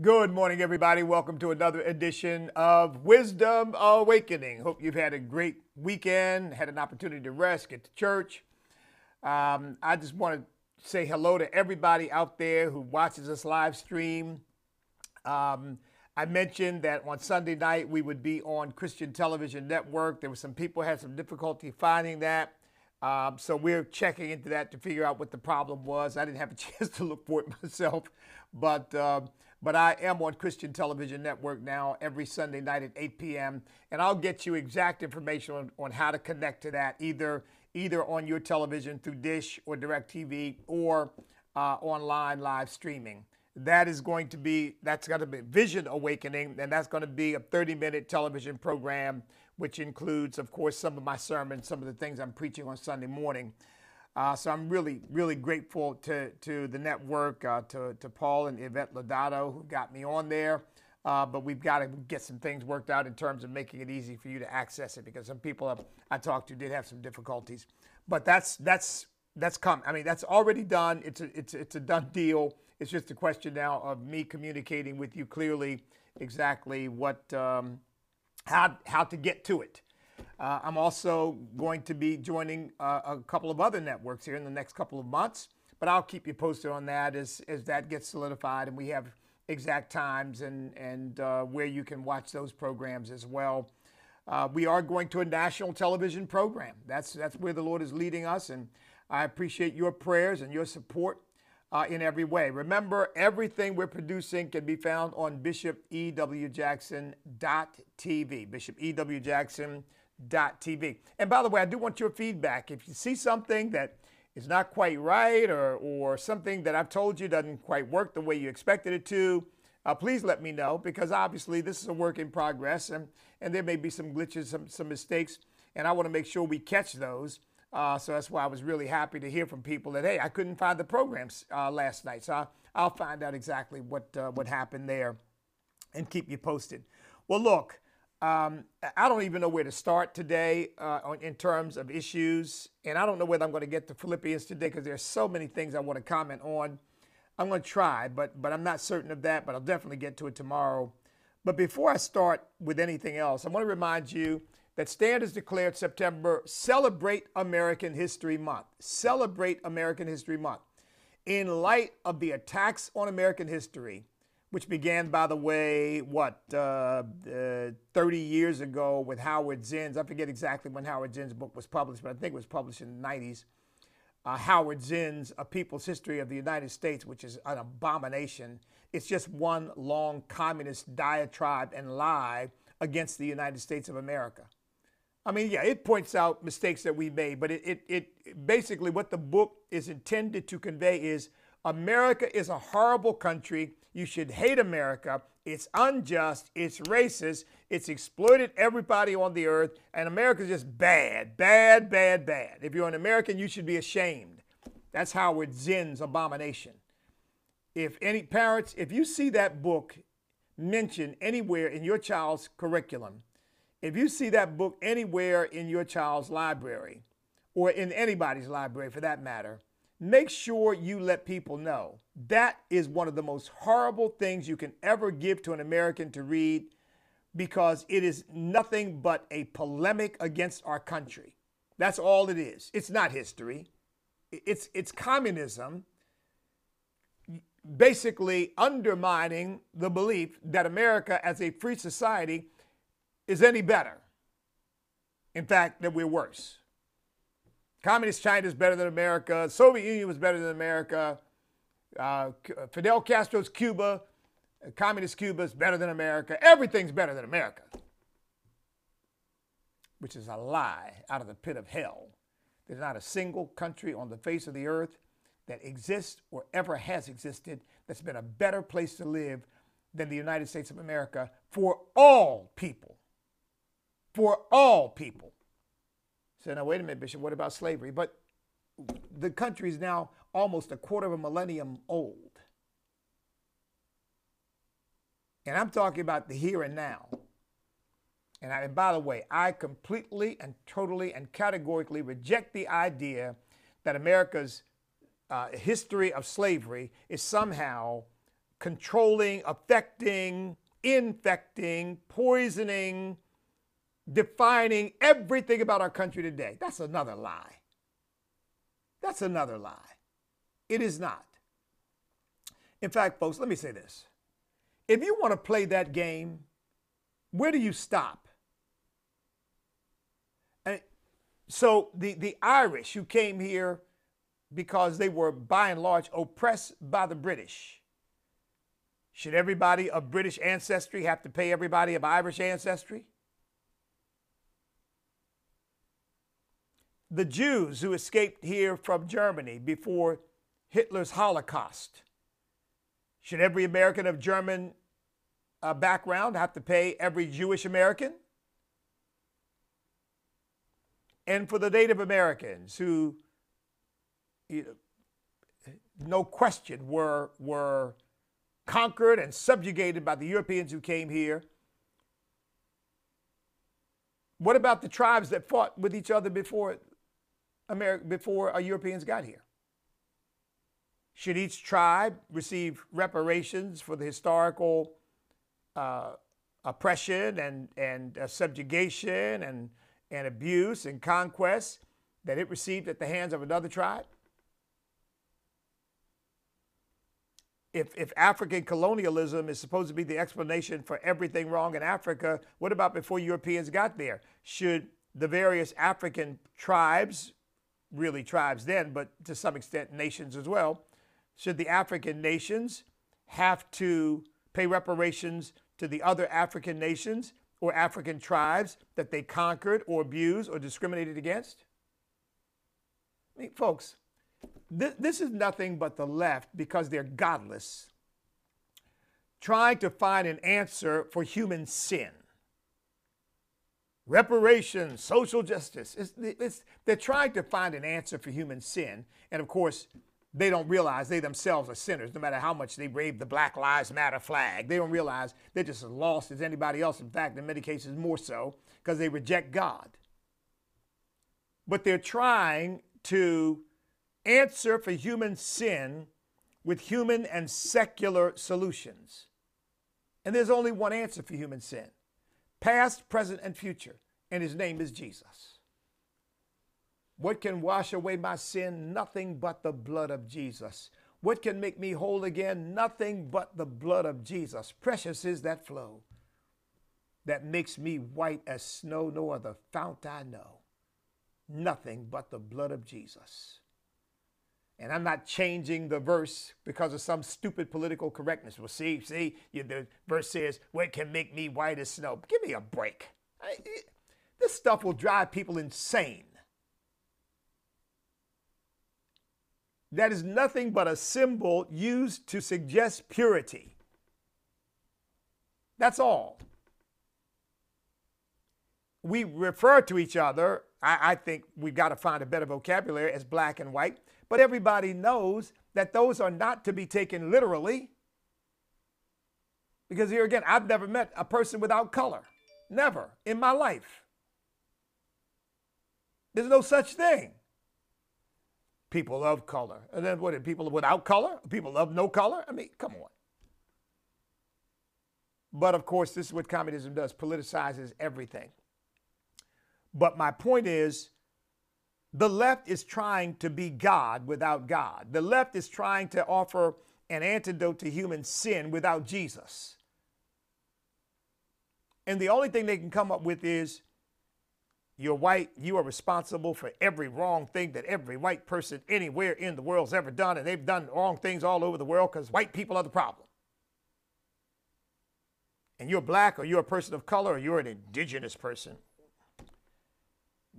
Good morning, everybody. Welcome to another edition of Wisdom Awakening. Hope you've had a great weekend, had an opportunity to rest, get to church. Um, I just want to say hello to everybody out there who watches us live stream. Um, I mentioned that on Sunday night we would be on Christian Television Network. There were some people had some difficulty finding that. Um, so we're checking into that to figure out what the problem was. I didn't have a chance to look for it myself, but uh, but I am on Christian Television Network now every Sunday night at 8 p.m. And I'll get you exact information on, on how to connect to that either either on your television through Dish or DirecTV or uh, online live streaming. That is going to be that's going to be Vision Awakening, and that's going to be a 30-minute television program, which includes, of course, some of my sermons, some of the things I'm preaching on Sunday morning. Uh, so I'm really, really grateful to, to the network, uh, to, to Paul and Yvette Lodato who got me on there. Uh, but we've got to get some things worked out in terms of making it easy for you to access it because some people have, I talked to did have some difficulties. But that's that's that's come. I mean, that's already done. It's a it's it's a done deal. It's just a question now of me communicating with you clearly exactly what um, how how to get to it. Uh, I'm also going to be joining uh, a couple of other networks here in the next couple of months, but I'll keep you posted on that as, as that gets solidified and we have exact times and, and uh, where you can watch those programs as well. Uh, we are going to a national television program. That's, that's where the Lord is leading us, and I appreciate your prayers and your support uh, in every way. Remember, everything we're producing can be found on bishopewjackson.tv. Bishop E.W. Jackson TV. And by the way, I do want your feedback. If you see something that is not quite right or, or something that I've told you doesn't quite work the way you expected it to, uh, please let me know because obviously this is a work in progress and, and there may be some glitches, some, some mistakes, and I want to make sure we catch those. Uh, so that's why I was really happy to hear from people that, hey, I couldn't find the programs uh, last night. So I, will find out exactly what, uh, what happened there and keep you posted. Well, look, um, I don't even know where to start today uh, in terms of issues, and I don't know whether I'm going to get to Philippians today because there's so many things I want to comment on. I'm going to try, but but I'm not certain of that. But I'll definitely get to it tomorrow. But before I start with anything else, I want to remind you that Stand has declared September Celebrate American History Month. Celebrate American History Month. In light of the attacks on American history, which began, by the way, what, uh, uh, 30 years ago with Howard Zinn's. I forget exactly when Howard Zinn's book was published, but I think it was published in the 90s. Uh, Howard Zinn's A People's History of the United States, which is an abomination. It's just one long communist diatribe and lie against the United States of America. I mean, yeah, it points out mistakes that we made, but it, it, it basically what the book is intended to convey is America is a horrible country. You should hate America. It's unjust. It's racist. It's exploited everybody on the earth. And America's just bad, bad, bad, bad. If you're an American, you should be ashamed. That's Howard Zinn's abomination. If any parents, if you see that book mentioned anywhere in your child's curriculum, if you see that book anywhere in your child's library, or in anybody's library for that matter, make sure you let people know. That is one of the most horrible things you can ever give to an American to read because it is nothing but a polemic against our country. That's all it is. It's not history. It's it's communism basically undermining the belief that America as a free society is any better. In fact, that we're worse. Communist China is better than America. Soviet Union was better than America. Uh, Fidel Castro's Cuba, uh, Communist Cuba is better than America. Everything's better than America, which is a lie out of the pit of hell. There's not a single country on the face of the earth that exists or ever has existed that's been a better place to live than the United States of America for all people. For all people. So now, wait a minute, Bishop, what about slavery? But the country is now almost a quarter of a millennium old. And I'm talking about the here and now. And, I, and by the way, I completely and totally and categorically reject the idea that America's uh, history of slavery is somehow controlling, affecting, infecting, poisoning, defining everything about our country today. That's another lie. That's another lie. It is not. In fact, folks, let me say this. If you want to play that game, where do you stop? And so the, the Irish who came here because they were by and large oppressed by the British. Should everybody of British ancestry have to pay everybody of Irish ancestry? The Jews who escaped here from Germany before Hitler's Holocaust. Should every American of German uh, background have to pay every Jewish American? And for the Native Americans who, you know, no question, were, were conquered and subjugated by the Europeans who came here. What about the tribes that fought with each other before Before Europeans got here? Should each tribe receive reparations for the historical uh, oppression and, and uh, subjugation and, and abuse and conquest that it received at the hands of another tribe? If, if African colonialism is supposed to be the explanation for everything wrong in Africa, what about before Europeans got there? Should the various African tribes, really tribes then, but to some extent nations as well, should the African nations have to pay reparations to the other African nations or African tribes that they conquered or abused or discriminated against? I mean, folks, th- this is nothing but the left because they're godless, trying to find an answer for human sin. Reparations, social justice. It's, it's, they're trying to find an answer for human sin. And of course, they don't realize they themselves are sinners, no matter how much they wave the Black Lives Matter flag. They don't realize they're just as lost as anybody else. In fact, in many cases, more so, because they reject God. But they're trying to answer for human sin with human and secular solutions. And there's only one answer for human sin past, present, and future, and his name is Jesus. What can wash away my sin? Nothing but the blood of Jesus. What can make me whole again? Nothing but the blood of Jesus. Precious is that flow that makes me white as snow, no other fount I know. Nothing but the blood of Jesus. And I'm not changing the verse because of some stupid political correctness. Well, see, see, the verse says, What can make me white as snow? Give me a break. I, it, this stuff will drive people insane. that is nothing but a symbol used to suggest purity. That's all. We refer to each other, I, I think we've got to find a better vocabulary, as black and white, but everybody knows that those are not to be taken literally. Because here again, I've never met a person without color. Never in my life. There's no such thing people love color. And then what? People without color? People love no color? I mean, come on. But of course, this is what communism does politicizes everything. But my point is the left is trying to be God without God. The left is trying to offer an antidote to human sin without Jesus. And the only thing they can come up with is you're white, you are responsible for every wrong thing that every white person anywhere in the world's ever done, and they've done wrong things all over the world because white people are the problem. And you're black, or you're a person of color, or you're an indigenous person.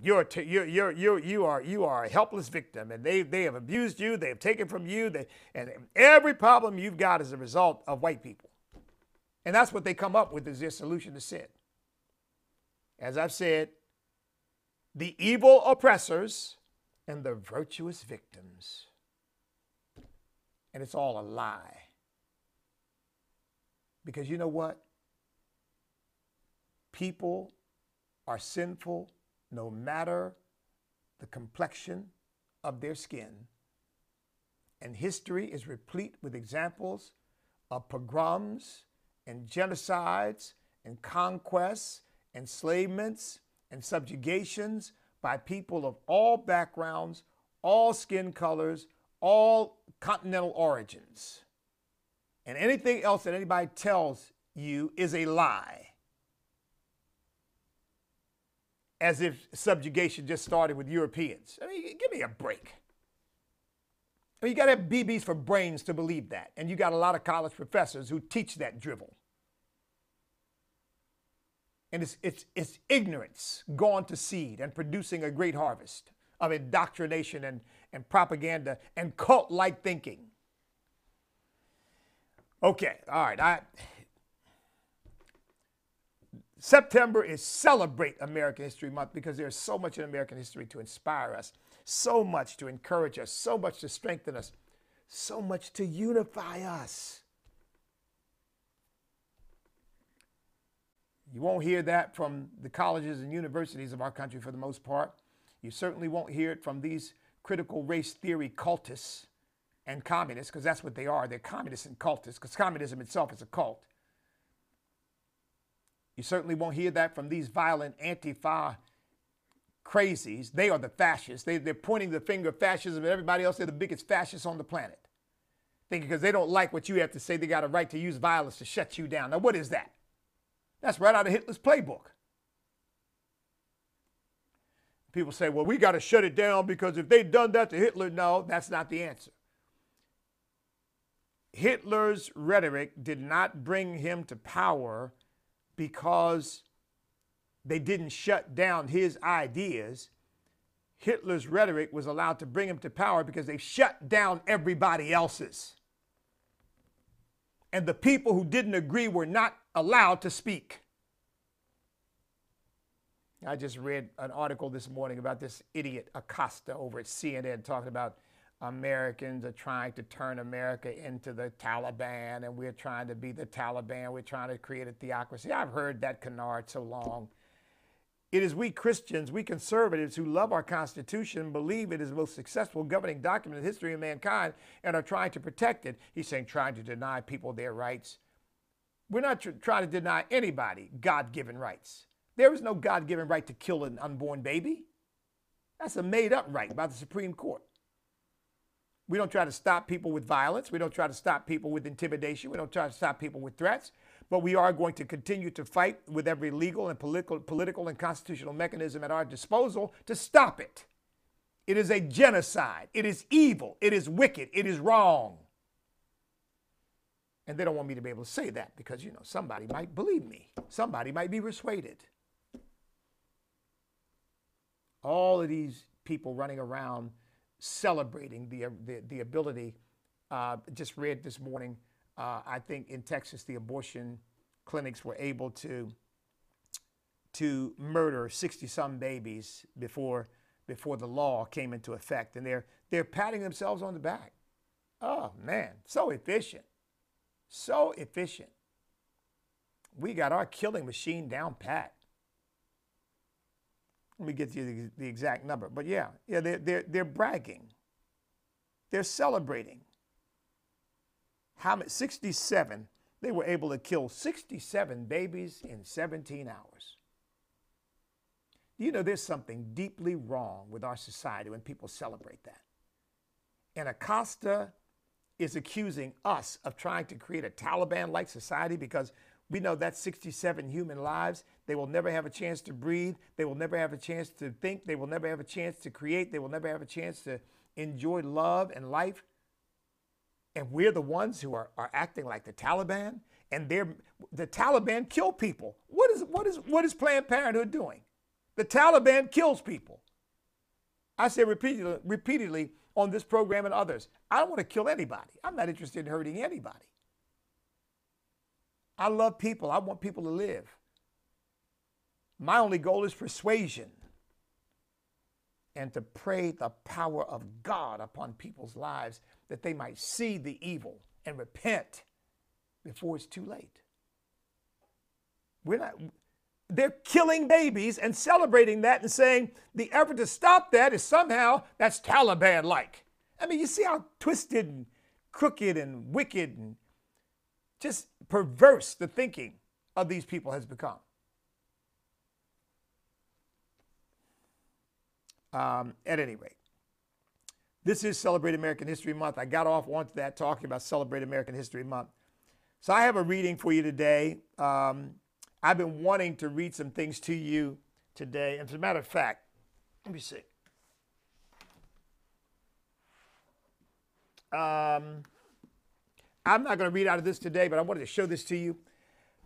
You're, t- you're, you're, you're, you, are, you are a helpless victim, and they, they have abused you, they have taken from you, they, and every problem you've got is a result of white people. And that's what they come up with as their solution to sin. As I've said, the evil oppressors and the virtuous victims. And it's all a lie. Because you know what? People are sinful no matter the complexion of their skin. And history is replete with examples of pogroms and genocides and conquests, enslavements and subjugations by people of all backgrounds, all skin colors, all continental origins. And anything else that anybody tells you is a lie. As if subjugation just started with Europeans. I mean, give me a break. I mean, you got to have BBs for brains to believe that. And you got a lot of college professors who teach that drivel. And it's, it's, it's ignorance gone to seed and producing a great harvest of indoctrination and, and propaganda and cult like thinking. Okay, all right. I, September is Celebrate American History Month because there's so much in American history to inspire us, so much to encourage us, so much to strengthen us, so much to unify us. You won't hear that from the colleges and universities of our country for the most part. You certainly won't hear it from these critical race theory cultists and communists, because that's what they are. They're communists and cultists, because communism itself is a cult. You certainly won't hear that from these violent Antifa crazies. They are the fascists. They, they're pointing the finger of fascism at everybody else. They're the biggest fascists on the planet. Thinking because they don't like what you have to say, they got a right to use violence to shut you down. Now, what is that? That's right out of Hitler's playbook. People say, well, we got to shut it down because if they'd done that to Hitler, no, that's not the answer. Hitler's rhetoric did not bring him to power because they didn't shut down his ideas. Hitler's rhetoric was allowed to bring him to power because they shut down everybody else's. And the people who didn't agree were not allowed to speak. I just read an article this morning about this idiot Acosta over at CNN talking about Americans are trying to turn America into the Taliban and we're trying to be the Taliban. We're trying to create a theocracy. I've heard that canard so long. It is we Christians, we conservatives who love our Constitution, believe it is the most successful governing document in the history of mankind, and are trying to protect it. He's saying trying to deny people their rights. We're not tr- trying to deny anybody God given rights. There is no God given right to kill an unborn baby. That's a made up right by the Supreme Court. We don't try to stop people with violence. We don't try to stop people with intimidation. We don't try to stop people with threats. But we are going to continue to fight with every legal and political, political and constitutional mechanism at our disposal to stop it. It is a genocide. It is evil. It is wicked. It is wrong. And they don't want me to be able to say that because, you know, somebody might believe me. Somebody might be persuaded all of these people running around celebrating the, the, the ability. Uh, just read this morning, uh, I think in Texas, the abortion clinics were able to, to murder 60 some babies before, before the law came into effect. And they're, they're patting themselves on the back. Oh, man, so efficient. So efficient. We got our killing machine down pat. Let me get you the, the exact number. But yeah, yeah, they're, they're, they're bragging. They're celebrating. How many? 67. They were able to kill 67 babies in 17 hours. You know, there's something deeply wrong with our society when people celebrate that. And Acosta is accusing us of trying to create a Taliban like society because we know that's 67 human lives. They will never have a chance to breathe. They will never have a chance to think. They will never have a chance to create. They will never have a chance to enjoy love and life. And we're the ones who are, are acting like the Taliban. And they're, the Taliban kill people. What is, what, is, what is Planned Parenthood doing? The Taliban kills people. I say repeatedly, repeatedly on this program and others I don't want to kill anybody. I'm not interested in hurting anybody. I love people. I want people to live. My only goal is persuasion and to pray the power of God upon people's lives that they might see the evil and repent before it's too late. We're not, they're killing babies and celebrating that and saying the effort to stop that is somehow that's Taliban like. I mean, you see how twisted and crooked and wicked and just perverse the thinking of these people has become. Um, at any rate, this is Celebrate American History Month. I got off onto that talking about Celebrate American History Month. So I have a reading for you today. Um, I've been wanting to read some things to you today. As a matter of fact, let me see. Um, I'm not going to read out of this today, but I wanted to show this to you.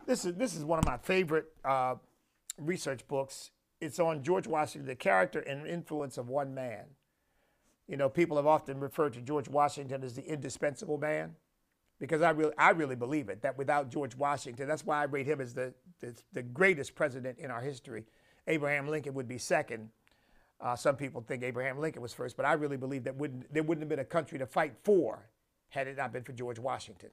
This is this is one of my favorite uh, research books. It's on George Washington, the character and influence of one man. You know, people have often referred to George Washington as the indispensable man because I really, I really believe it, that without George Washington, that's why I rate him as the, the, the greatest president in our history. Abraham Lincoln would be second. Uh, some people think Abraham Lincoln was first, but I really believe that wouldn't, there wouldn't have been a country to fight for had it not been for George Washington.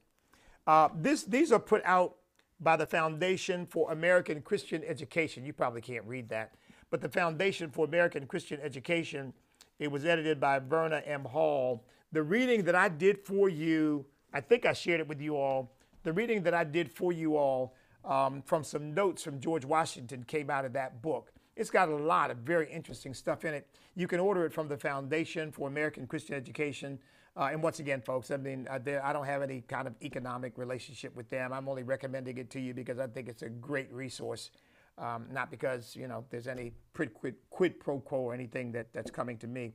Uh, this, these are put out by the Foundation for American Christian Education. You probably can't read that, but the Foundation for American Christian Education, it was edited by Verna M. Hall. The reading that I did for you, I think I shared it with you all. The reading that I did for you all um, from some notes from George Washington came out of that book. It's got a lot of very interesting stuff in it. You can order it from the Foundation for American Christian Education. Uh, and once again, folks, I mean, uh, I don't have any kind of economic relationship with them. I'm only recommending it to you because I think it's a great resource, um, not because you know there's any quid, quid, quid pro quo or anything that, that's coming to me.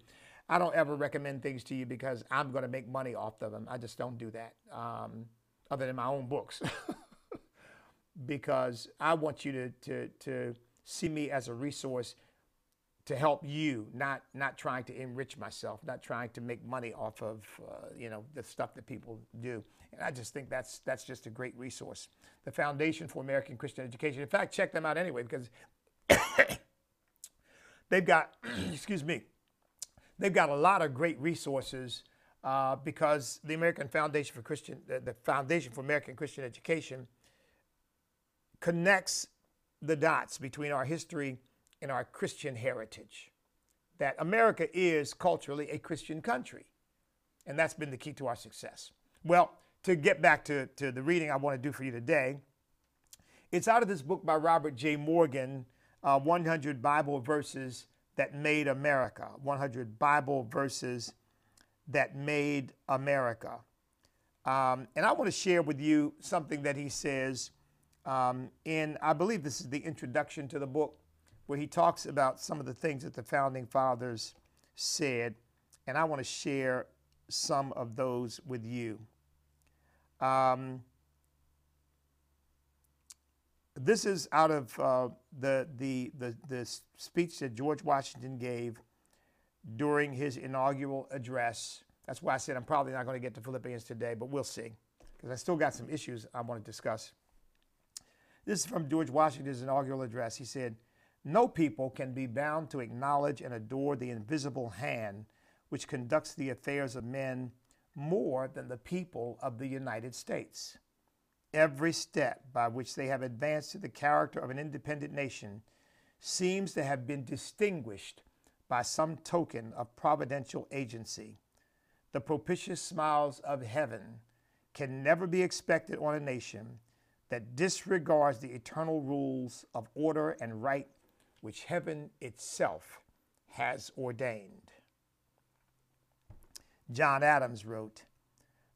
I don't ever recommend things to you because I'm going to make money off of them. I just don't do that, um, other than my own books, because I want you to to to see me as a resource to help you, not not trying to enrich myself, not trying to make money off of uh, you know the stuff that people do. And I just think that's that's just a great resource. The Foundation for American Christian Education. In fact, check them out anyway because they've got excuse me, they've got a lot of great resources. Uh, because the American Foundation for Christian, the, the Foundation for American Christian Education, connects the dots between our history in our Christian heritage. That America is culturally a Christian country. And that's been the key to our success. Well, to get back to, to the reading I want to do for you today, it's out of this book by Robert J. Morgan, uh, 100 Bible Verses That Made America. 100 Bible Verses That Made America. Um, and I want to share with you something that he says um, in, I believe this is the introduction to the book where he talks about some of the things that the founding fathers said, and I want to share some of those with you. Um, this is out of uh, the, the, the, the speech that George Washington gave during his inaugural address. That's why I said I'm probably not going to get to Philippians today, but we'll see, because I still got some issues I want to discuss. This is from George Washington's inaugural address. He said, no people can be bound to acknowledge and adore the invisible hand which conducts the affairs of men more than the people of the United States. Every step by which they have advanced to the character of an independent nation seems to have been distinguished by some token of providential agency. The propitious smiles of heaven can never be expected on a nation that disregards the eternal rules of order and right which heaven itself has ordained. John Adams wrote,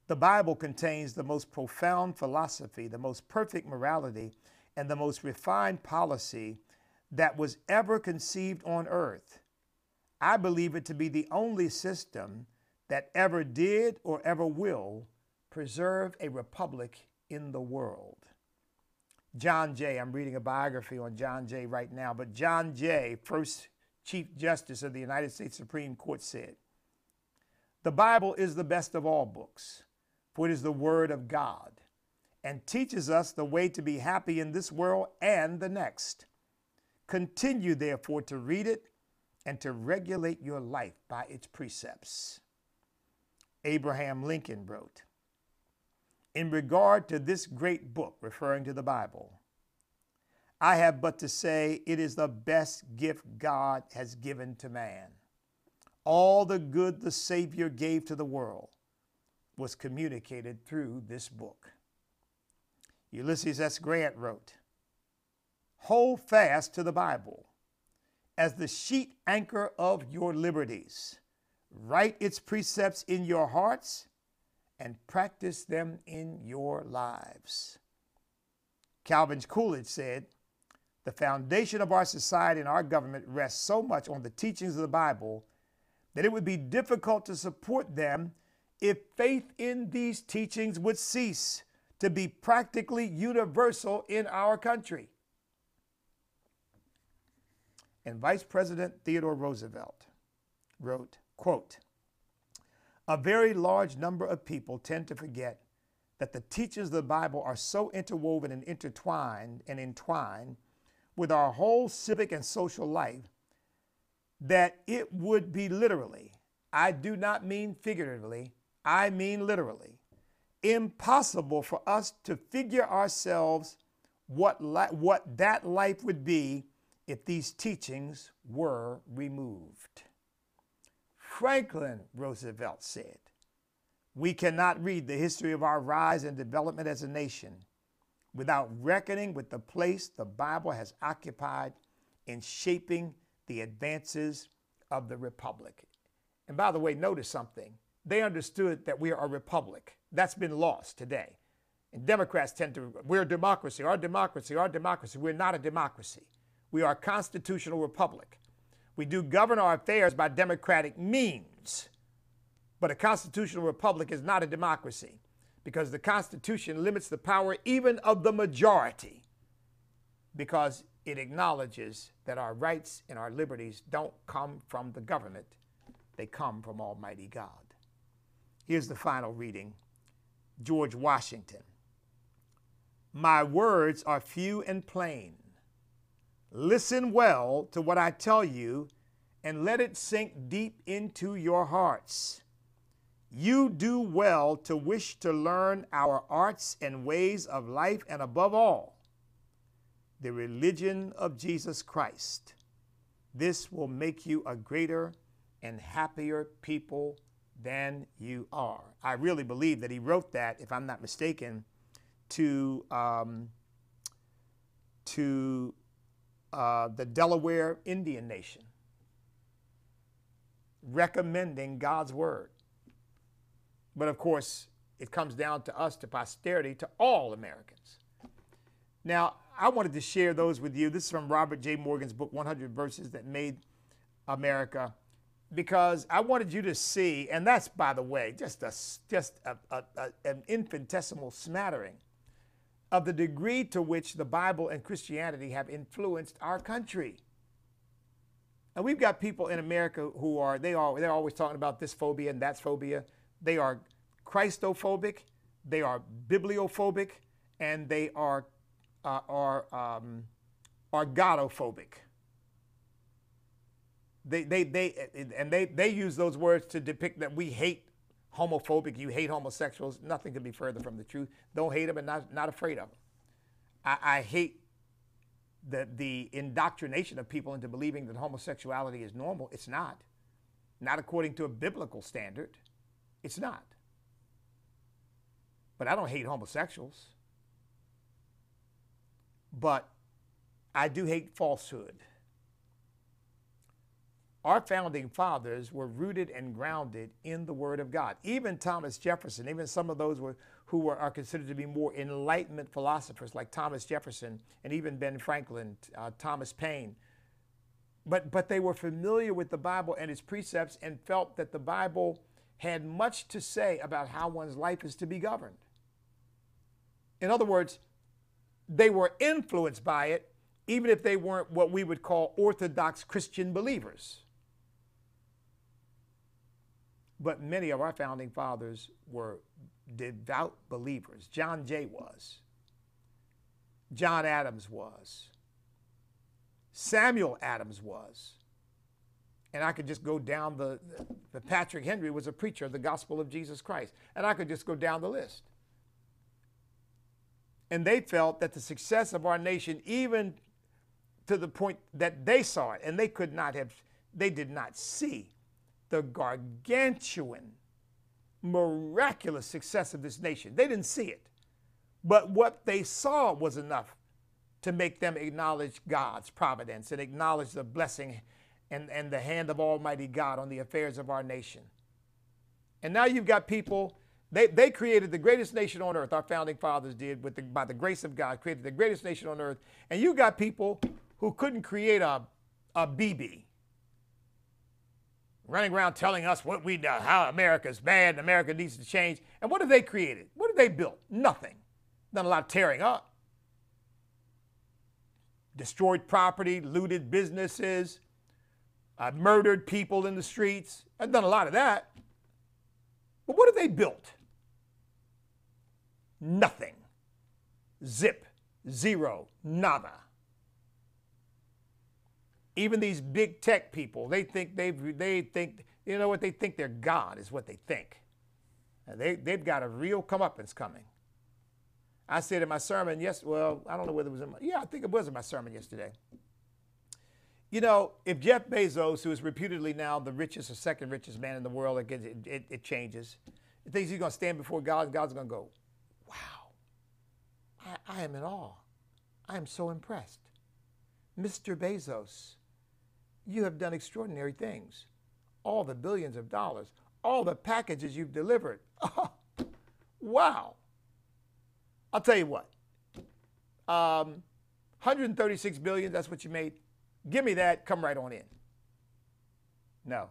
The Bible contains the most profound philosophy, the most perfect morality, and the most refined policy that was ever conceived on earth. I believe it to be the only system that ever did or ever will preserve a republic in the world. John Jay. I'm reading a biography on John Jay right now, but John Jay, first Chief Justice of the United States Supreme Court, said, The Bible is the best of all books, for it is the Word of God and teaches us the way to be happy in this world and the next. Continue, therefore, to read it and to regulate your life by its precepts. Abraham Lincoln wrote, in regard to this great book, referring to the Bible, I have but to say it is the best gift God has given to man. All the good the Savior gave to the world was communicated through this book. Ulysses S. Grant wrote Hold fast to the Bible as the sheet anchor of your liberties. Write its precepts in your hearts and practice them in your lives. Calvin Coolidge said, The foundation of our society and our government rests so much on the teachings of the Bible that it would be difficult to support them if faith in these teachings would cease to be practically universal in our country. And Vice President Theodore Roosevelt wrote, quote, a very large number of people tend to forget that the teachings of the Bible are so interwoven and intertwined and entwined with our whole civic and social life that it would be literally, I do not mean figuratively, I mean literally, impossible for us to figure ourselves what, li- what that life would be if these teachings were removed. Franklin Roosevelt said, We cannot read the history of our rise and development as a nation without reckoning with the place the Bible has occupied in shaping the advances of the republic. And by the way, notice something. They understood that we are a republic. That's been lost today. And Democrats tend to, we're a democracy, our democracy, our democracy. We're not a democracy. We are a constitutional republic. We do govern our affairs by democratic means. But a constitutional republic is not a democracy because the Constitution limits the power even of the majority because it acknowledges that our rights and our liberties don't come from the government, they come from Almighty God. Here's the final reading George Washington. My words are few and plain. Listen well to what I tell you and let it sink deep into your hearts. You do well to wish to learn our arts and ways of life, and above all, the religion of Jesus Christ. This will make you a greater and happier people than you are. I really believe that he wrote that, if I'm not mistaken, to um, to uh, the Delaware Indian Nation, recommending God's word. But of course, it comes down to us, to posterity, to all Americans. Now, I wanted to share those with you. This is from Robert J. Morgan's book, 100 Verses That Made America, because I wanted you to see, and that's, by the way, just, a, just a, a, an infinitesimal smattering of the degree to which the Bible and Christianity have influenced our country. And we've got people in America who are, they are, they're always talking about this phobia and that's phobia. They are Christophobic, they are bibliophobic, and they are uh, are, um, are Godophobic. They, they, they, and they, they use those words to depict that we hate homophobic, you hate homosexuals. Nothing could be further from the truth. Don't hate them and not, not afraid of them. I, I hate the, the indoctrination of people into believing that homosexuality is normal. It's not. Not according to a biblical standard. It's not. But I don't hate homosexuals but I do hate falsehood. Our founding fathers were rooted and grounded in the Word of God. Even Thomas Jefferson, even some of those were, who were, are considered to be more Enlightenment philosophers, like Thomas Jefferson and even Ben Franklin, uh, Thomas Paine. But, but they were familiar with the Bible and its precepts and felt that the Bible had much to say about how one's life is to be governed. In other words, they were influenced by it, even if they weren't what we would call Orthodox Christian believers. But many of our founding fathers were devout believers. John Jay was. John Adams was. Samuel Adams was. And I could just go down the, the Patrick Henry was a preacher of the gospel of Jesus Christ. And I could just go down the list. And they felt that the success of our nation, even to the point that they saw it, and they could not have, they did not see the gargantuan, miraculous success of this nation. They didn't see it. But what they saw was enough to make them acknowledge God's providence and acknowledge the blessing and, and the hand of Almighty God on the affairs of our nation. And now you've got people, they, they created the greatest nation on earth, our founding fathers did, with the, by the grace of God, created the greatest nation on earth. And you got people who couldn't create a, a BB, running around telling us what we know, how America's bad and America needs to change. And what have they created? What have they built? Nothing. Done a lot of tearing up. Destroyed property, looted businesses, uh, murdered people in the streets. I've done a lot of that. But what have they built? Nothing. Zip. Zero. Nada. Even these big tech people, they think they've, they think, you know what, they think they're God is what they think. And they, they've got a real comeuppance coming. I said in my sermon, yes, well, I don't know whether it was in my, yeah, I think it was in my sermon yesterday. You know, if Jeff Bezos, who is reputedly now the richest or second richest man in the world, it, it, it changes, he thinks he's going to stand before God, and God's going to go, wow, I, I am in awe. I am so impressed. Mr. Bezos, you have done extraordinary things. All the billions of dollars, all the packages you've delivered. Wow. I'll tell you what. Um, 136 billion, that's what you made. Give me that, come right on in. No.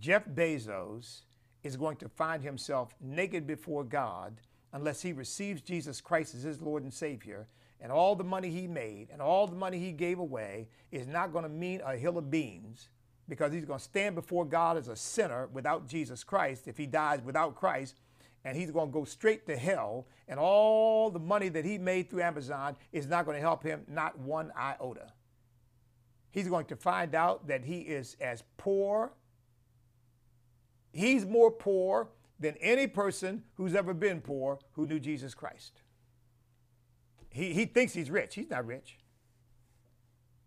Jeff Bezos is going to find himself naked before God unless he receives Jesus Christ as his Lord and Savior. And all the money he made and all the money he gave away is not going to mean a hill of beans because he's going to stand before God as a sinner without Jesus Christ if he dies without Christ. And he's going to go straight to hell. And all the money that he made through Amazon is not going to help him, not one iota he's going to find out that he is as poor. He's more poor than any person who's ever been poor who knew Jesus Christ. He, he thinks he's rich. He's not rich.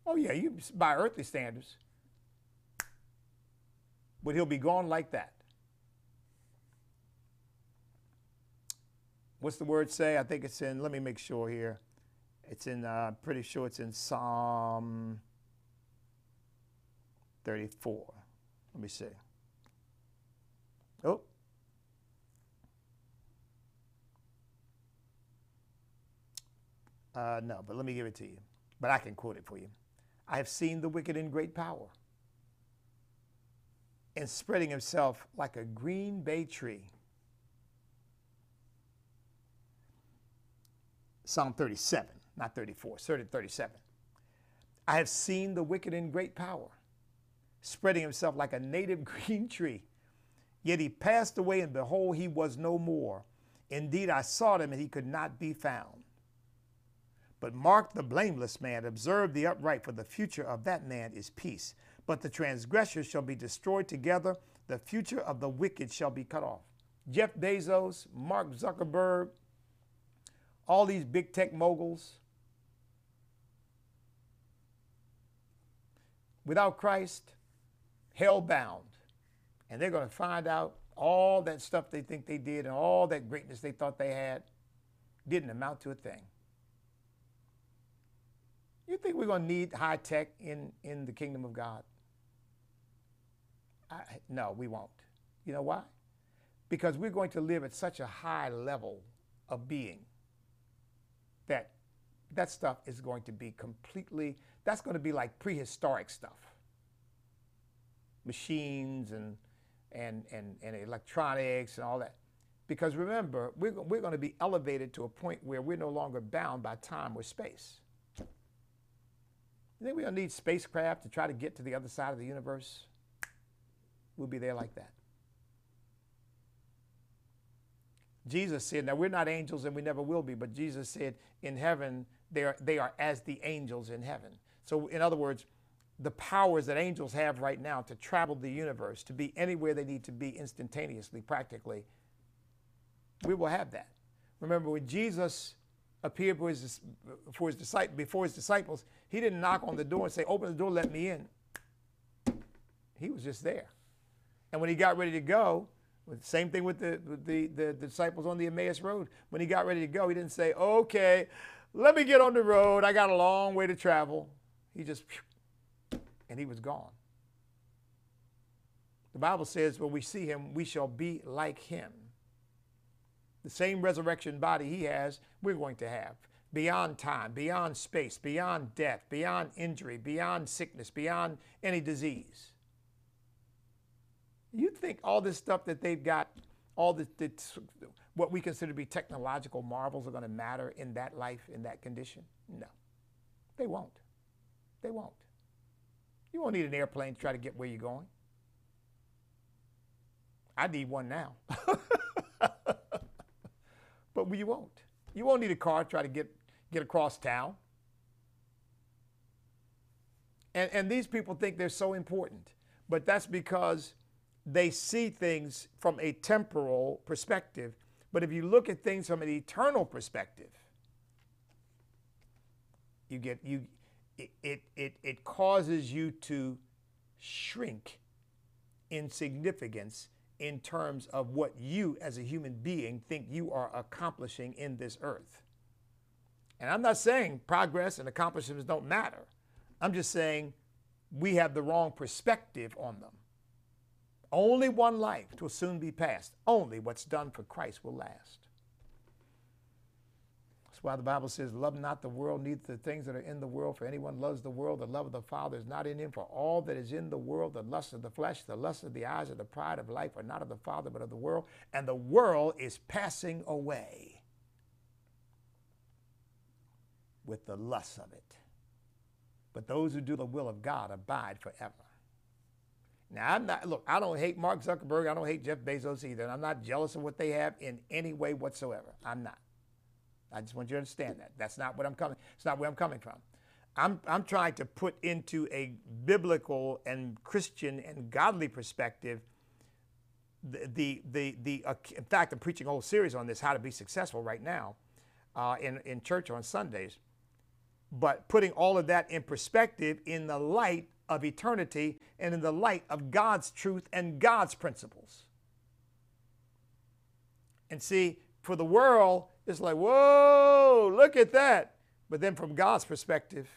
Oh, yeah, you by earthly standards. But he'll be gone like that. What's the word say? I think it's in, let me make sure here. It's in, uh, pretty sure it's in Psalm 34. Let me see. Oh. Uh, no, but let me give it to you. But I can quote it for you. I have seen the wicked in great power and spreading himself like a green bay tree. Psalm 37, not 34, 37. I have seen the wicked in great power spreading himself like a native green tree. Yet he passed away, and behold, he was no more. Indeed, I sought him, and he could not be found. But mark the blameless man, observe the upright, for the future of that man is peace. But the transgressors shall be destroyed together, the future of the wicked shall be cut off. Jeff Bezos, Mark Zuckerberg, all these big tech moguls, without Christ, hell bound. And they're going to find out all that stuff they think they did and all that greatness they thought they had didn't amount to a thing. You think we're going to need high tech in, in the kingdom of God? I, no, we won't. You know why? Because we're going to live at such a high level of being that that stuff is going to be completely, that's going to be like prehistoric stuff machines and, and, and, and electronics and all that. Because remember, we're, we're going to be elevated to a point where we're no longer bound by time or space. You think we're going to need spacecraft to try to get to the other side of the universe? We'll be there like that. Jesus said, now we're not angels and we never will be, but Jesus said in heaven, they are, they are as the angels in heaven. So, in other words, the powers that angels have right now to travel the universe, to be anywhere they need to be instantaneously, practically, we will have that. Remember, when Jesus appeared for his, for his disciples, before his disciples, he didn't knock on the door and say, Open the door, let me in. He was just there. And when he got ready to go, Same thing with the, with the, the, the disciples on the Emmaus Road. When he got ready to go, he didn't say, okay, let me get on the road. I got a long way to travel. He just, and he was gone. The Bible says when we see him, we shall be like him. The same resurrection body he has, we're going to have. Beyond time, beyond space, beyond death, beyond injury, beyond sickness, beyond any disease. You think all this stuff that they've got, all this, what we consider to be technological marvels are going to matter in that life, in that condition? No, they won't. They won't. You won't need an airplane to try to get where you're going. I need one now. but you won't. You won't need a car to try to get, get across town. And, and these people think they're so important, but that's because they see things from a temporal perspective. But if you look at things from an eternal perspective, you get you it, it, it, it causes you to shrink in significance in terms of what you as a human being think you are accomplishing in this earth. And I'm not saying progress and accomplishments don't matter. I'm just saying we have the wrong perspective on them. Only one life will soon be passed. Only what's done for Christ will last. That's why the Bible says, Love not the world, neither the things that are in the world. For anyone loves the world, the love of the Father is not in him. For all that is in the world, the lust of the flesh, the lust of the eyes, and the pride of life are not of the Father, but of the world. And the world is passing away with the lust of it. But those who do the will of God abide forever. Now, I'm not, look, I don't hate Mark Zuckerberg. I don't hate Jeff Bezos either. And I'm not jealous of what they have in any way whatsoever. I'm not. I just want you to understand that. That's not what I'm coming. It's not where I'm coming from. I'm, I'm trying to put into a biblical and Christian and godly perspective the, the, the, the uh, in fact, I'm preaching a whole series on this, how to be successful right now uh, in, in church on Sundays. But putting all of that in perspective in the light of eternity and in the light of God's truth and God's principles. And see, for the world, it's like, whoa, look at that. But then from God's perspective,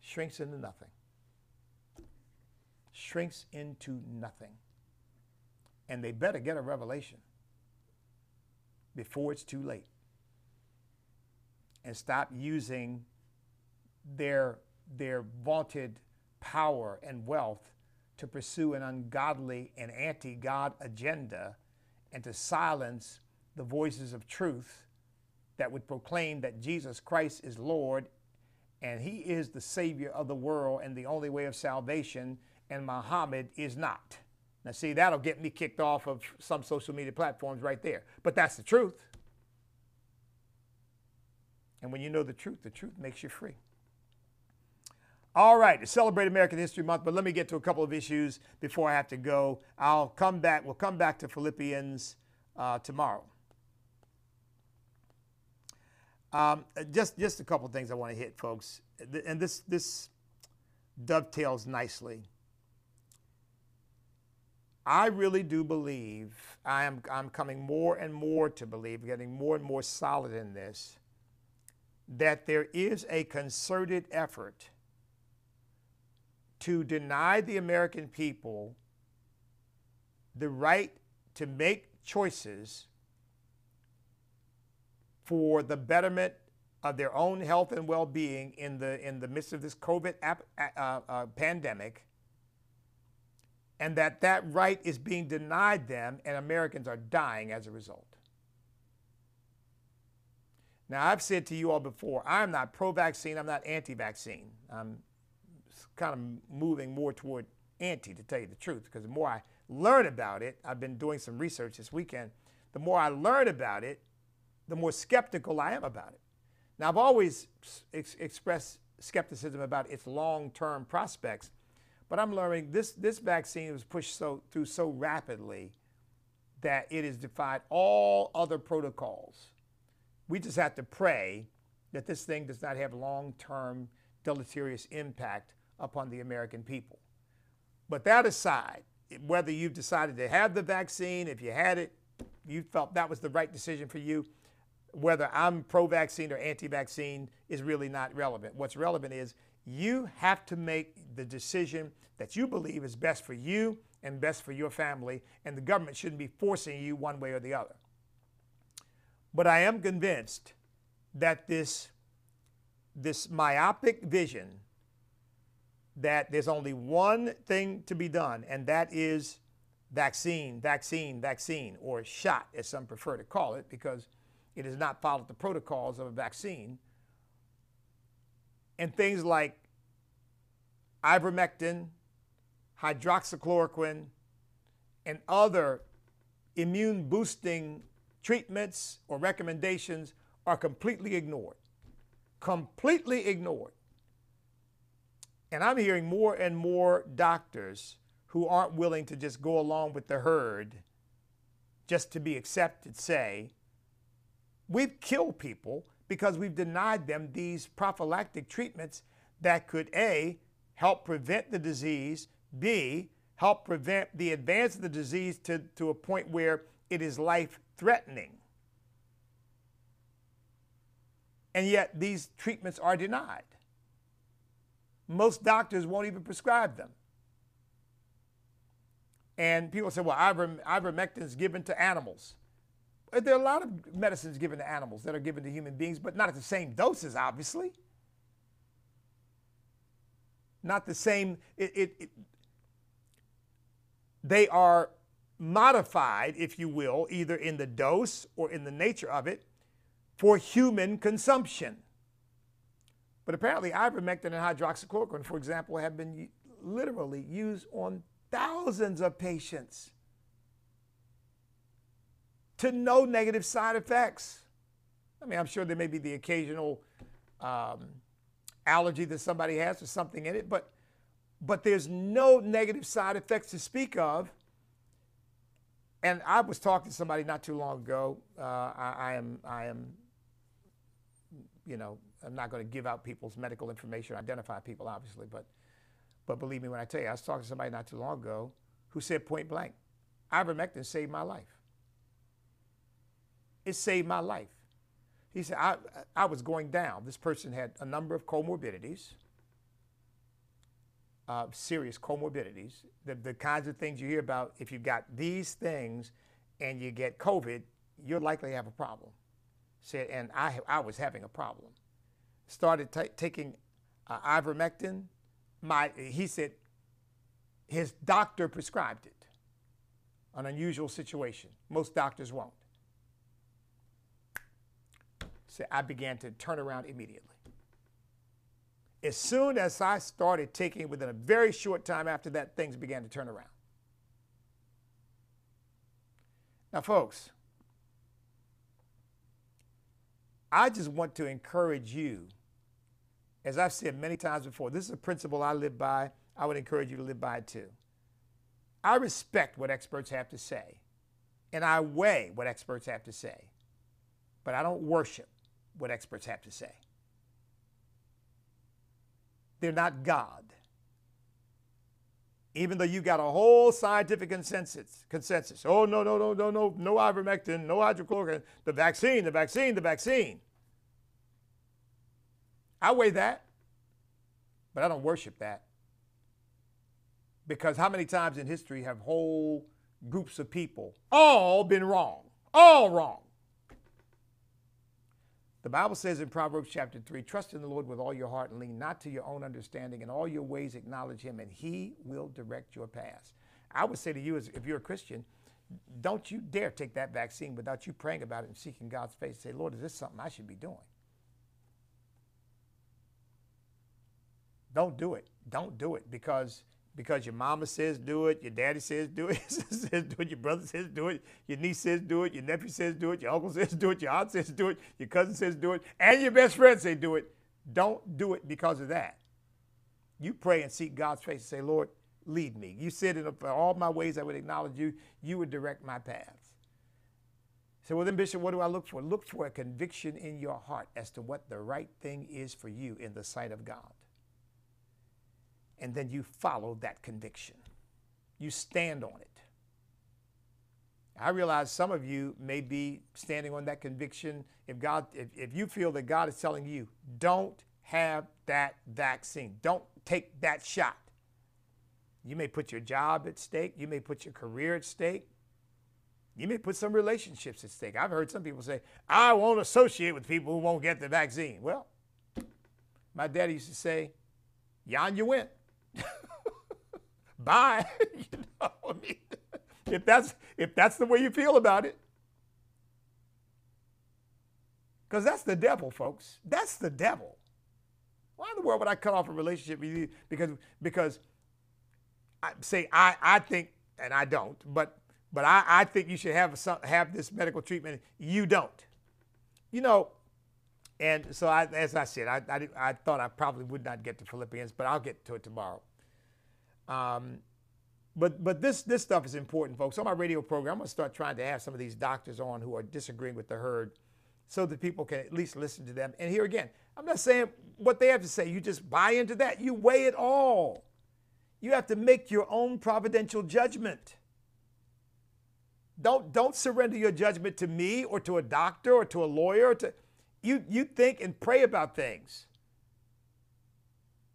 shrinks into nothing. Shrinks into nothing. And they better get a revelation before it's too late. And stop using their, their vaunted power and wealth to pursue an ungodly and anti God agenda and to silence the voices of truth that would proclaim that Jesus Christ is Lord and He is the Savior of the world and the only way of salvation, and Muhammad is not. Now, see, that'll get me kicked off of some social media platforms right there. But that's the truth. And when you know the truth, the truth makes you free. All right, to celebrate American History Month, but let me get to a couple of issues before I have to go. I'll come back, we'll come back to Philippians uh, tomorrow. Um, just, just a couple of things I want to hit, folks. And this, this dovetails nicely. I really do believe, I am, I'm coming more and more to believe, getting more and more solid in this, that there is a concerted effort to deny the American people the right to make choices for the betterment of their own health and well-being in the in the midst of this COVID ap, uh, uh, pandemic, and that that right is being denied them, and Americans are dying as a result. Now, I've said to you all before, I'm not pro-vaccine, I'm not anti-vaccine. I'm kind of moving more toward anti, to tell you the truth, because the more I learn about it, I've been doing some research this weekend, the more I learn about it, the more skeptical I am about it. Now, I've always ex- expressed skepticism about its long term prospects, but I'm learning this, this vaccine was pushed so, through so rapidly that it has defied all other protocols. We just have to pray that this thing does not have long term deleterious impact upon the American people. But that aside, whether you've decided to have the vaccine, if you had it, you felt that was the right decision for you, whether I'm pro vaccine or anti vaccine is really not relevant. What's relevant is you have to make the decision that you believe is best for you and best for your family, and the government shouldn't be forcing you one way or the other. But I am convinced that this, this myopic vision that there's only one thing to be done, and that is vaccine, vaccine, vaccine, or shot, as some prefer to call it, because it has not followed the protocols of a vaccine. And things like ivermectin, hydroxychloroquine, and other immune boosting treatments or recommendations are completely ignored. Completely ignored. And I'm hearing more and more doctors who aren't willing to just go along with the herd just to be accepted say, we've killed people because we've denied them these prophylactic treatments that could A, help prevent the disease, B, help prevent the advance of the disease to, to a point where it is life threatening. And yet these treatments are denied. Most doctors won't even prescribe them. And people say, well, iver, ivermectin is given to animals. There are a lot of medicines given to animals that are given to human beings, but not at the same doses, obviously. Not the same. It, it, it, they are modified, if you will, either in the dose or in the nature of it for human consumption. But apparently, ivermectin and hydroxychloroquine, for example, have been literally used on thousands of patients to no negative side effects. I mean, I'm sure there may be the occasional um, allergy that somebody has or something in it, but but there's no negative side effects to speak of. And I was talking to somebody not too long ago. Uh, I, I am I am, you know, I'm not going to give out people's medical information, identify people, obviously, but, but believe me when I tell you, I was talking to somebody not too long ago who said point blank, ivermectin saved my life. It saved my life. He said, I, I was going down. This person had a number of comorbidities, uh, serious comorbidities, the, the kinds of things you hear about. If you've got these things and you get COVID, you're likely to have a problem. Said, and I, I was having a problem started t- taking uh, ivermectin, my, he said his doctor prescribed it. An unusual situation. Most doctors won't. So I began to turn around immediately. As soon as I started taking it, within a very short time after that, things began to turn around. Now, folks, I just want to encourage you as I've said many times before, this is a principle I live by. I would encourage you to live by it too. I respect what experts have to say, and I weigh what experts have to say, but I don't worship what experts have to say. They're not God. Even though you got a whole scientific consensus, consensus. Oh, no, no, no, no, no, no ivermectin, no hydrochloroquine, the vaccine, the vaccine, the vaccine. I weigh that, but I don't worship that. Because how many times in history have whole groups of people all been wrong? All wrong. The Bible says in Proverbs chapter 3 trust in the Lord with all your heart and lean not to your own understanding. In all your ways, acknowledge Him, and He will direct your paths. I would say to you, as if you're a Christian, don't you dare take that vaccine without you praying about it and seeking God's face. Say, Lord, is this something I should be doing? Don't do it. Don't do it because because your mama says do it, your daddy says do it, says do it, your brother says do it, your niece says do it, your nephew says do it, your uncle says do it, your aunt says do it, your cousin says do it, and your best friend say do it. Don't do it because of that. You pray and seek God's face and say, Lord, lead me. You said in all my ways I would acknowledge you. You would direct my paths. So, well, then, Bishop, what do I look for? Look for a conviction in your heart as to what the right thing is for you in the sight of God. And then you follow that conviction. You stand on it. I realize some of you may be standing on that conviction. If God, if, if you feel that God is telling you, don't have that vaccine, don't take that shot. You may put your job at stake. You may put your career at stake. You may put some relationships at stake. I've heard some people say, I won't associate with people who won't get the vaccine. Well, my daddy used to say, Yon, you went. Bye. you know, I mean, if that's if that's the way you feel about it. Because that's the devil, folks. That's the devil. Why in the world would I cut off a relationship with you? Because because I say I, I think, and I don't, but but I, I think you should have some, have this medical treatment. You don't. You know, and so I, as I said, I, I, I, thought I probably would not get to Philippians, but I'll get to it tomorrow. Um, but but this this stuff is important, folks. On my radio program, I'm gonna start trying to have some of these doctors on who are disagreeing with the herd, so that people can at least listen to them. And here again, I'm not saying what they have to say. You just buy into that. You weigh it all. You have to make your own providential judgment. Don't don't surrender your judgment to me or to a doctor or to a lawyer. Or to you you think and pray about things.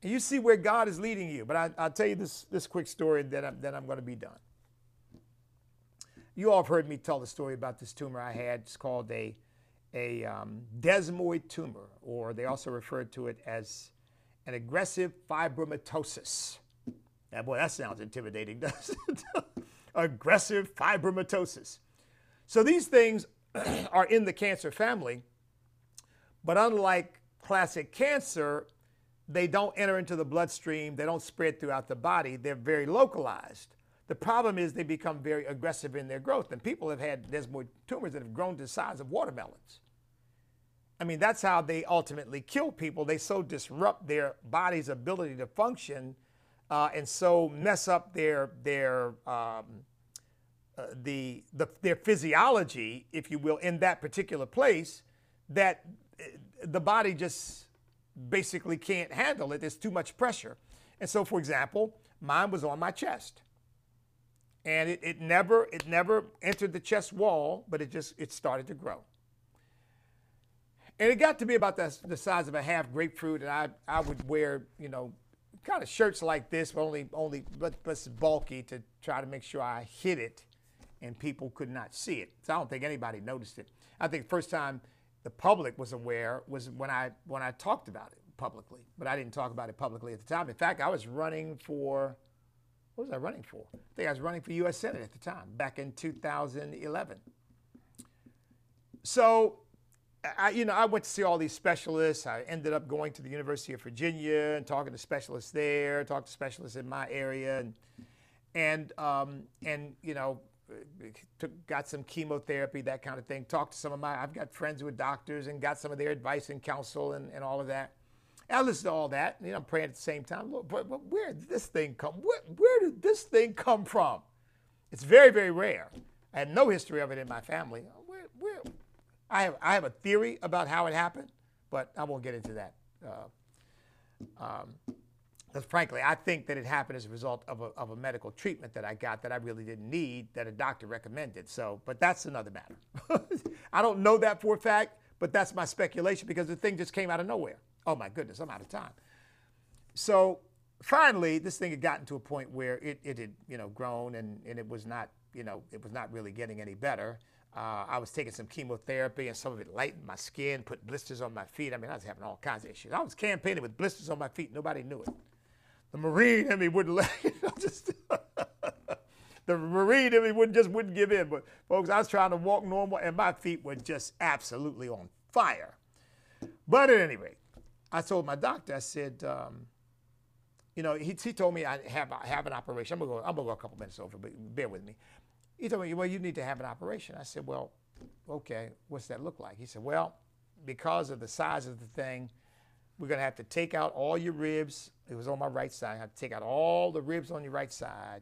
And you see where God is leading you. But I, will tell you this, this quick story that I'm, that I'm going to be done. You all have heard me tell the story about this tumor I had. It's called a, a um, desmoid tumor, or they also refer to it as an aggressive fibromatosis. Yeah, boy, that sounds intimidating, doesn't it? aggressive fibromatosis. So these things are in the cancer family, but unlike classic cancer, they don't enter into the bloodstream, they don't spread throughout the body, they're very localized. The problem is they become very aggressive in their growth, and people have had desmoid tumors that have grown to the size of watermelons. I mean, that's how they ultimately kill people. They so disrupt their body's ability to function uh, and so mess up their, their, um, uh, the, the, their physiology, if you will, in that particular place that the body just basically can't handle it. There's too much pressure. And so, for example, mine was on my chest. And it, it never it never entered the chest wall, but it just it started to grow. And it got to be about the, the size of a half grapefruit, and I, I would wear, you know, kind of shirts like this, but only only but, but bulky to try to make sure I hit it and people could not see it. So I don't think anybody noticed it. I think the first time the public was aware was when I when I talked about it publicly, but I didn't talk about it publicly at the time. In fact, I was running for what was I running for? I think I was running for U.S. Senate at the time, back in 2011. So, I, you know, I went to see all these specialists. I ended up going to the University of Virginia and talking to specialists there, talked to specialists in my area, and and um, and you know, took, got some chemotherapy, that kind of thing. Talked to some of my, I've got friends who are doctors and got some of their advice and counsel and, and all of that. And I listened to all that. You know, I'm praying at the same time. Lord, but, but where did this thing come? Where, where did this thing come from? It's very, very rare. I had no history of it in my family. Where, where? I have, I have a theory about how it happened, but I won't get into that. Uh, um, because frankly, I think that it happened as a result of a, of a medical treatment that I got that I really didn't need, that a doctor recommended. So, but that's another matter. I don't know that for a fact, but that's my speculation because the thing just came out of nowhere. Oh my goodness, I'm out of time. So finally, this thing had gotten to a point where it, it had, you know, grown and, and it was not, you know, it was not really getting any better. Uh, I was taking some chemotherapy and some of it lightened my skin, put blisters on my feet. I mean, I was having all kinds of issues. I was campaigning with blisters on my feet. Nobody knew it the Marine in me wouldn't let just the Marine in me wouldn't just wouldn't give in. But folks, I was trying to walk normal and my feet were just absolutely on fire. But at any rate, I told my doctor, I said, um, you know, he, he told me I have, I have an operation. I'm gonna, go, I'm gonna go a couple minutes over, but bear with me. He told me, well, you need to have an operation. I said, well, okay, what's that look like? He said, well, because of the size of the thing, we're going to have to take out all your ribs. It was on my right side. I have to take out all the ribs on your right side.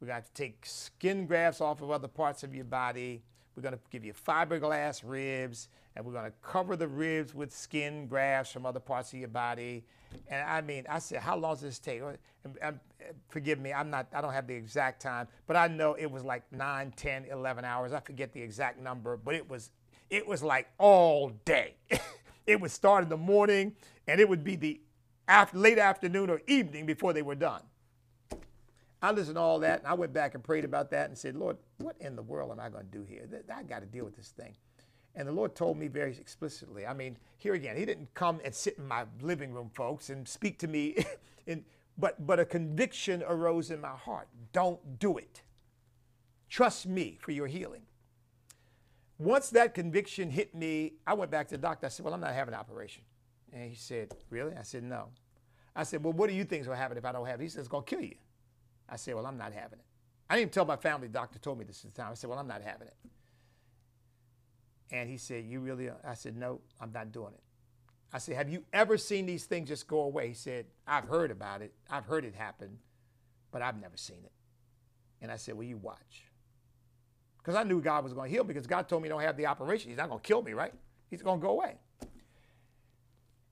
We're going to have to take skin grafts off of other parts of your body. We're going to give you fiberglass ribs, and we're going to cover the ribs with skin grafts from other parts of your body. And I mean, I said, how long does this take? And, and, forgive me, I'm not, I don't have the exact time, but I know it was like 9, 10, 11 hours. I forget the exact number, but it was, it was like all day. it would start in the morning, and it would be the after, late afternoon or evening before they were done. I listened to all that, and I went back and prayed about that and said, Lord, what in the world am I going to do here? I got to deal with this thing. And the Lord told me very explicitly. I mean, here again, He didn't come and sit in my living room, folks, and speak to me, but, but a conviction arose in my heart. Don't do it. Trust me for your healing. Once that conviction hit me, I went back to the doctor. I said, Well, I'm not having an operation. And he said, Really? I said, No. I said, Well, what do you think is going to happen if I don't have it? He said, It's going to kill you. I said, Well, I'm not having it. I didn't even tell my family. The doctor told me this at the time. I said, Well, I'm not having it. And he said, You really are? I said, No, I'm not doing it. I said, Have you ever seen these things just go away? He said, I've heard about it. I've heard it happen, but I've never seen it. And I said, Well, you watch. Because I knew God was going to heal because God told me don't have the operation. He's not going to kill me, right? He's going to go away.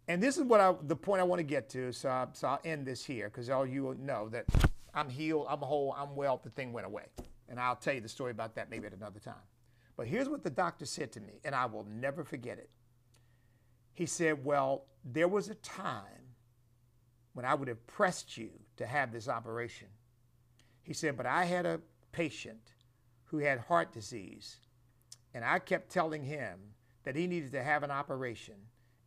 And this is what I, the point I want to get to. So, I, so I'll end this here because all you know that I'm healed, I'm whole, I'm well, the thing went away. And I'll tell you the story about that maybe at another time. But here's what the doctor said to me, and I will never forget it. He said, Well, there was a time when I would have pressed you to have this operation. He said, But I had a patient who had heart disease, and I kept telling him that he needed to have an operation,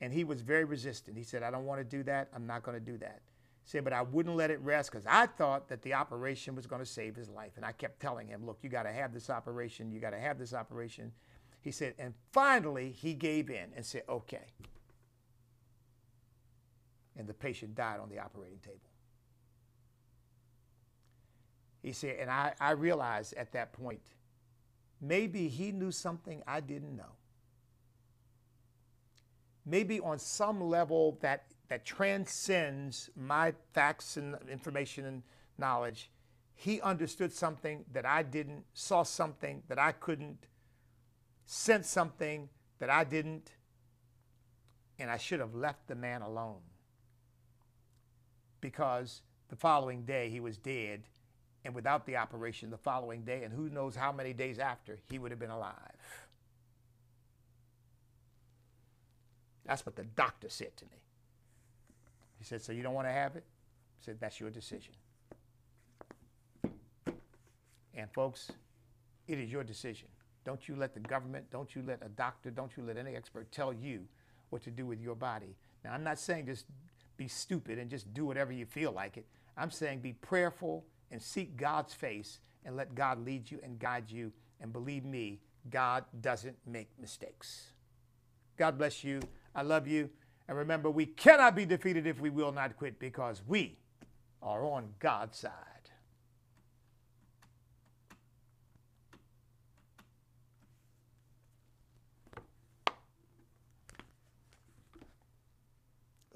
and he was very resistant. He said, I don't want to do that. I'm not going to do that He said, but I wouldn't let it rest because I thought that the operation was going to save his life. And I kept telling him, look, you got to have this operation. You got to have this operation. He said, and finally he gave in and said, okay. And the patient died on the operating table. He said, and I, I realized at that point, maybe he knew something I didn't know. Maybe on some level that that transcends my facts and information and knowledge. He understood something that I didn't, saw something that I couldn't, sensed something that I didn't, and I should have left the man alone. Because the following day he was dead, and without the operation, the following day, and who knows how many days after, he would have been alive. That's what the doctor said to me. He said, So you don't want to have it? I said, That's your decision. And folks, it is your decision. Don't you let the government, don't you let a doctor, don't you let any expert tell you what to do with your body. Now, I'm not saying just be stupid and just do whatever you feel like it. I'm saying be prayerful and seek God's face and let God lead you and guide you. And believe me, God doesn't make mistakes. God bless you. I love you. And remember, we cannot be defeated if we will not quit because we are on God's side.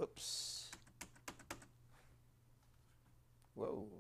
Oops. Whoa.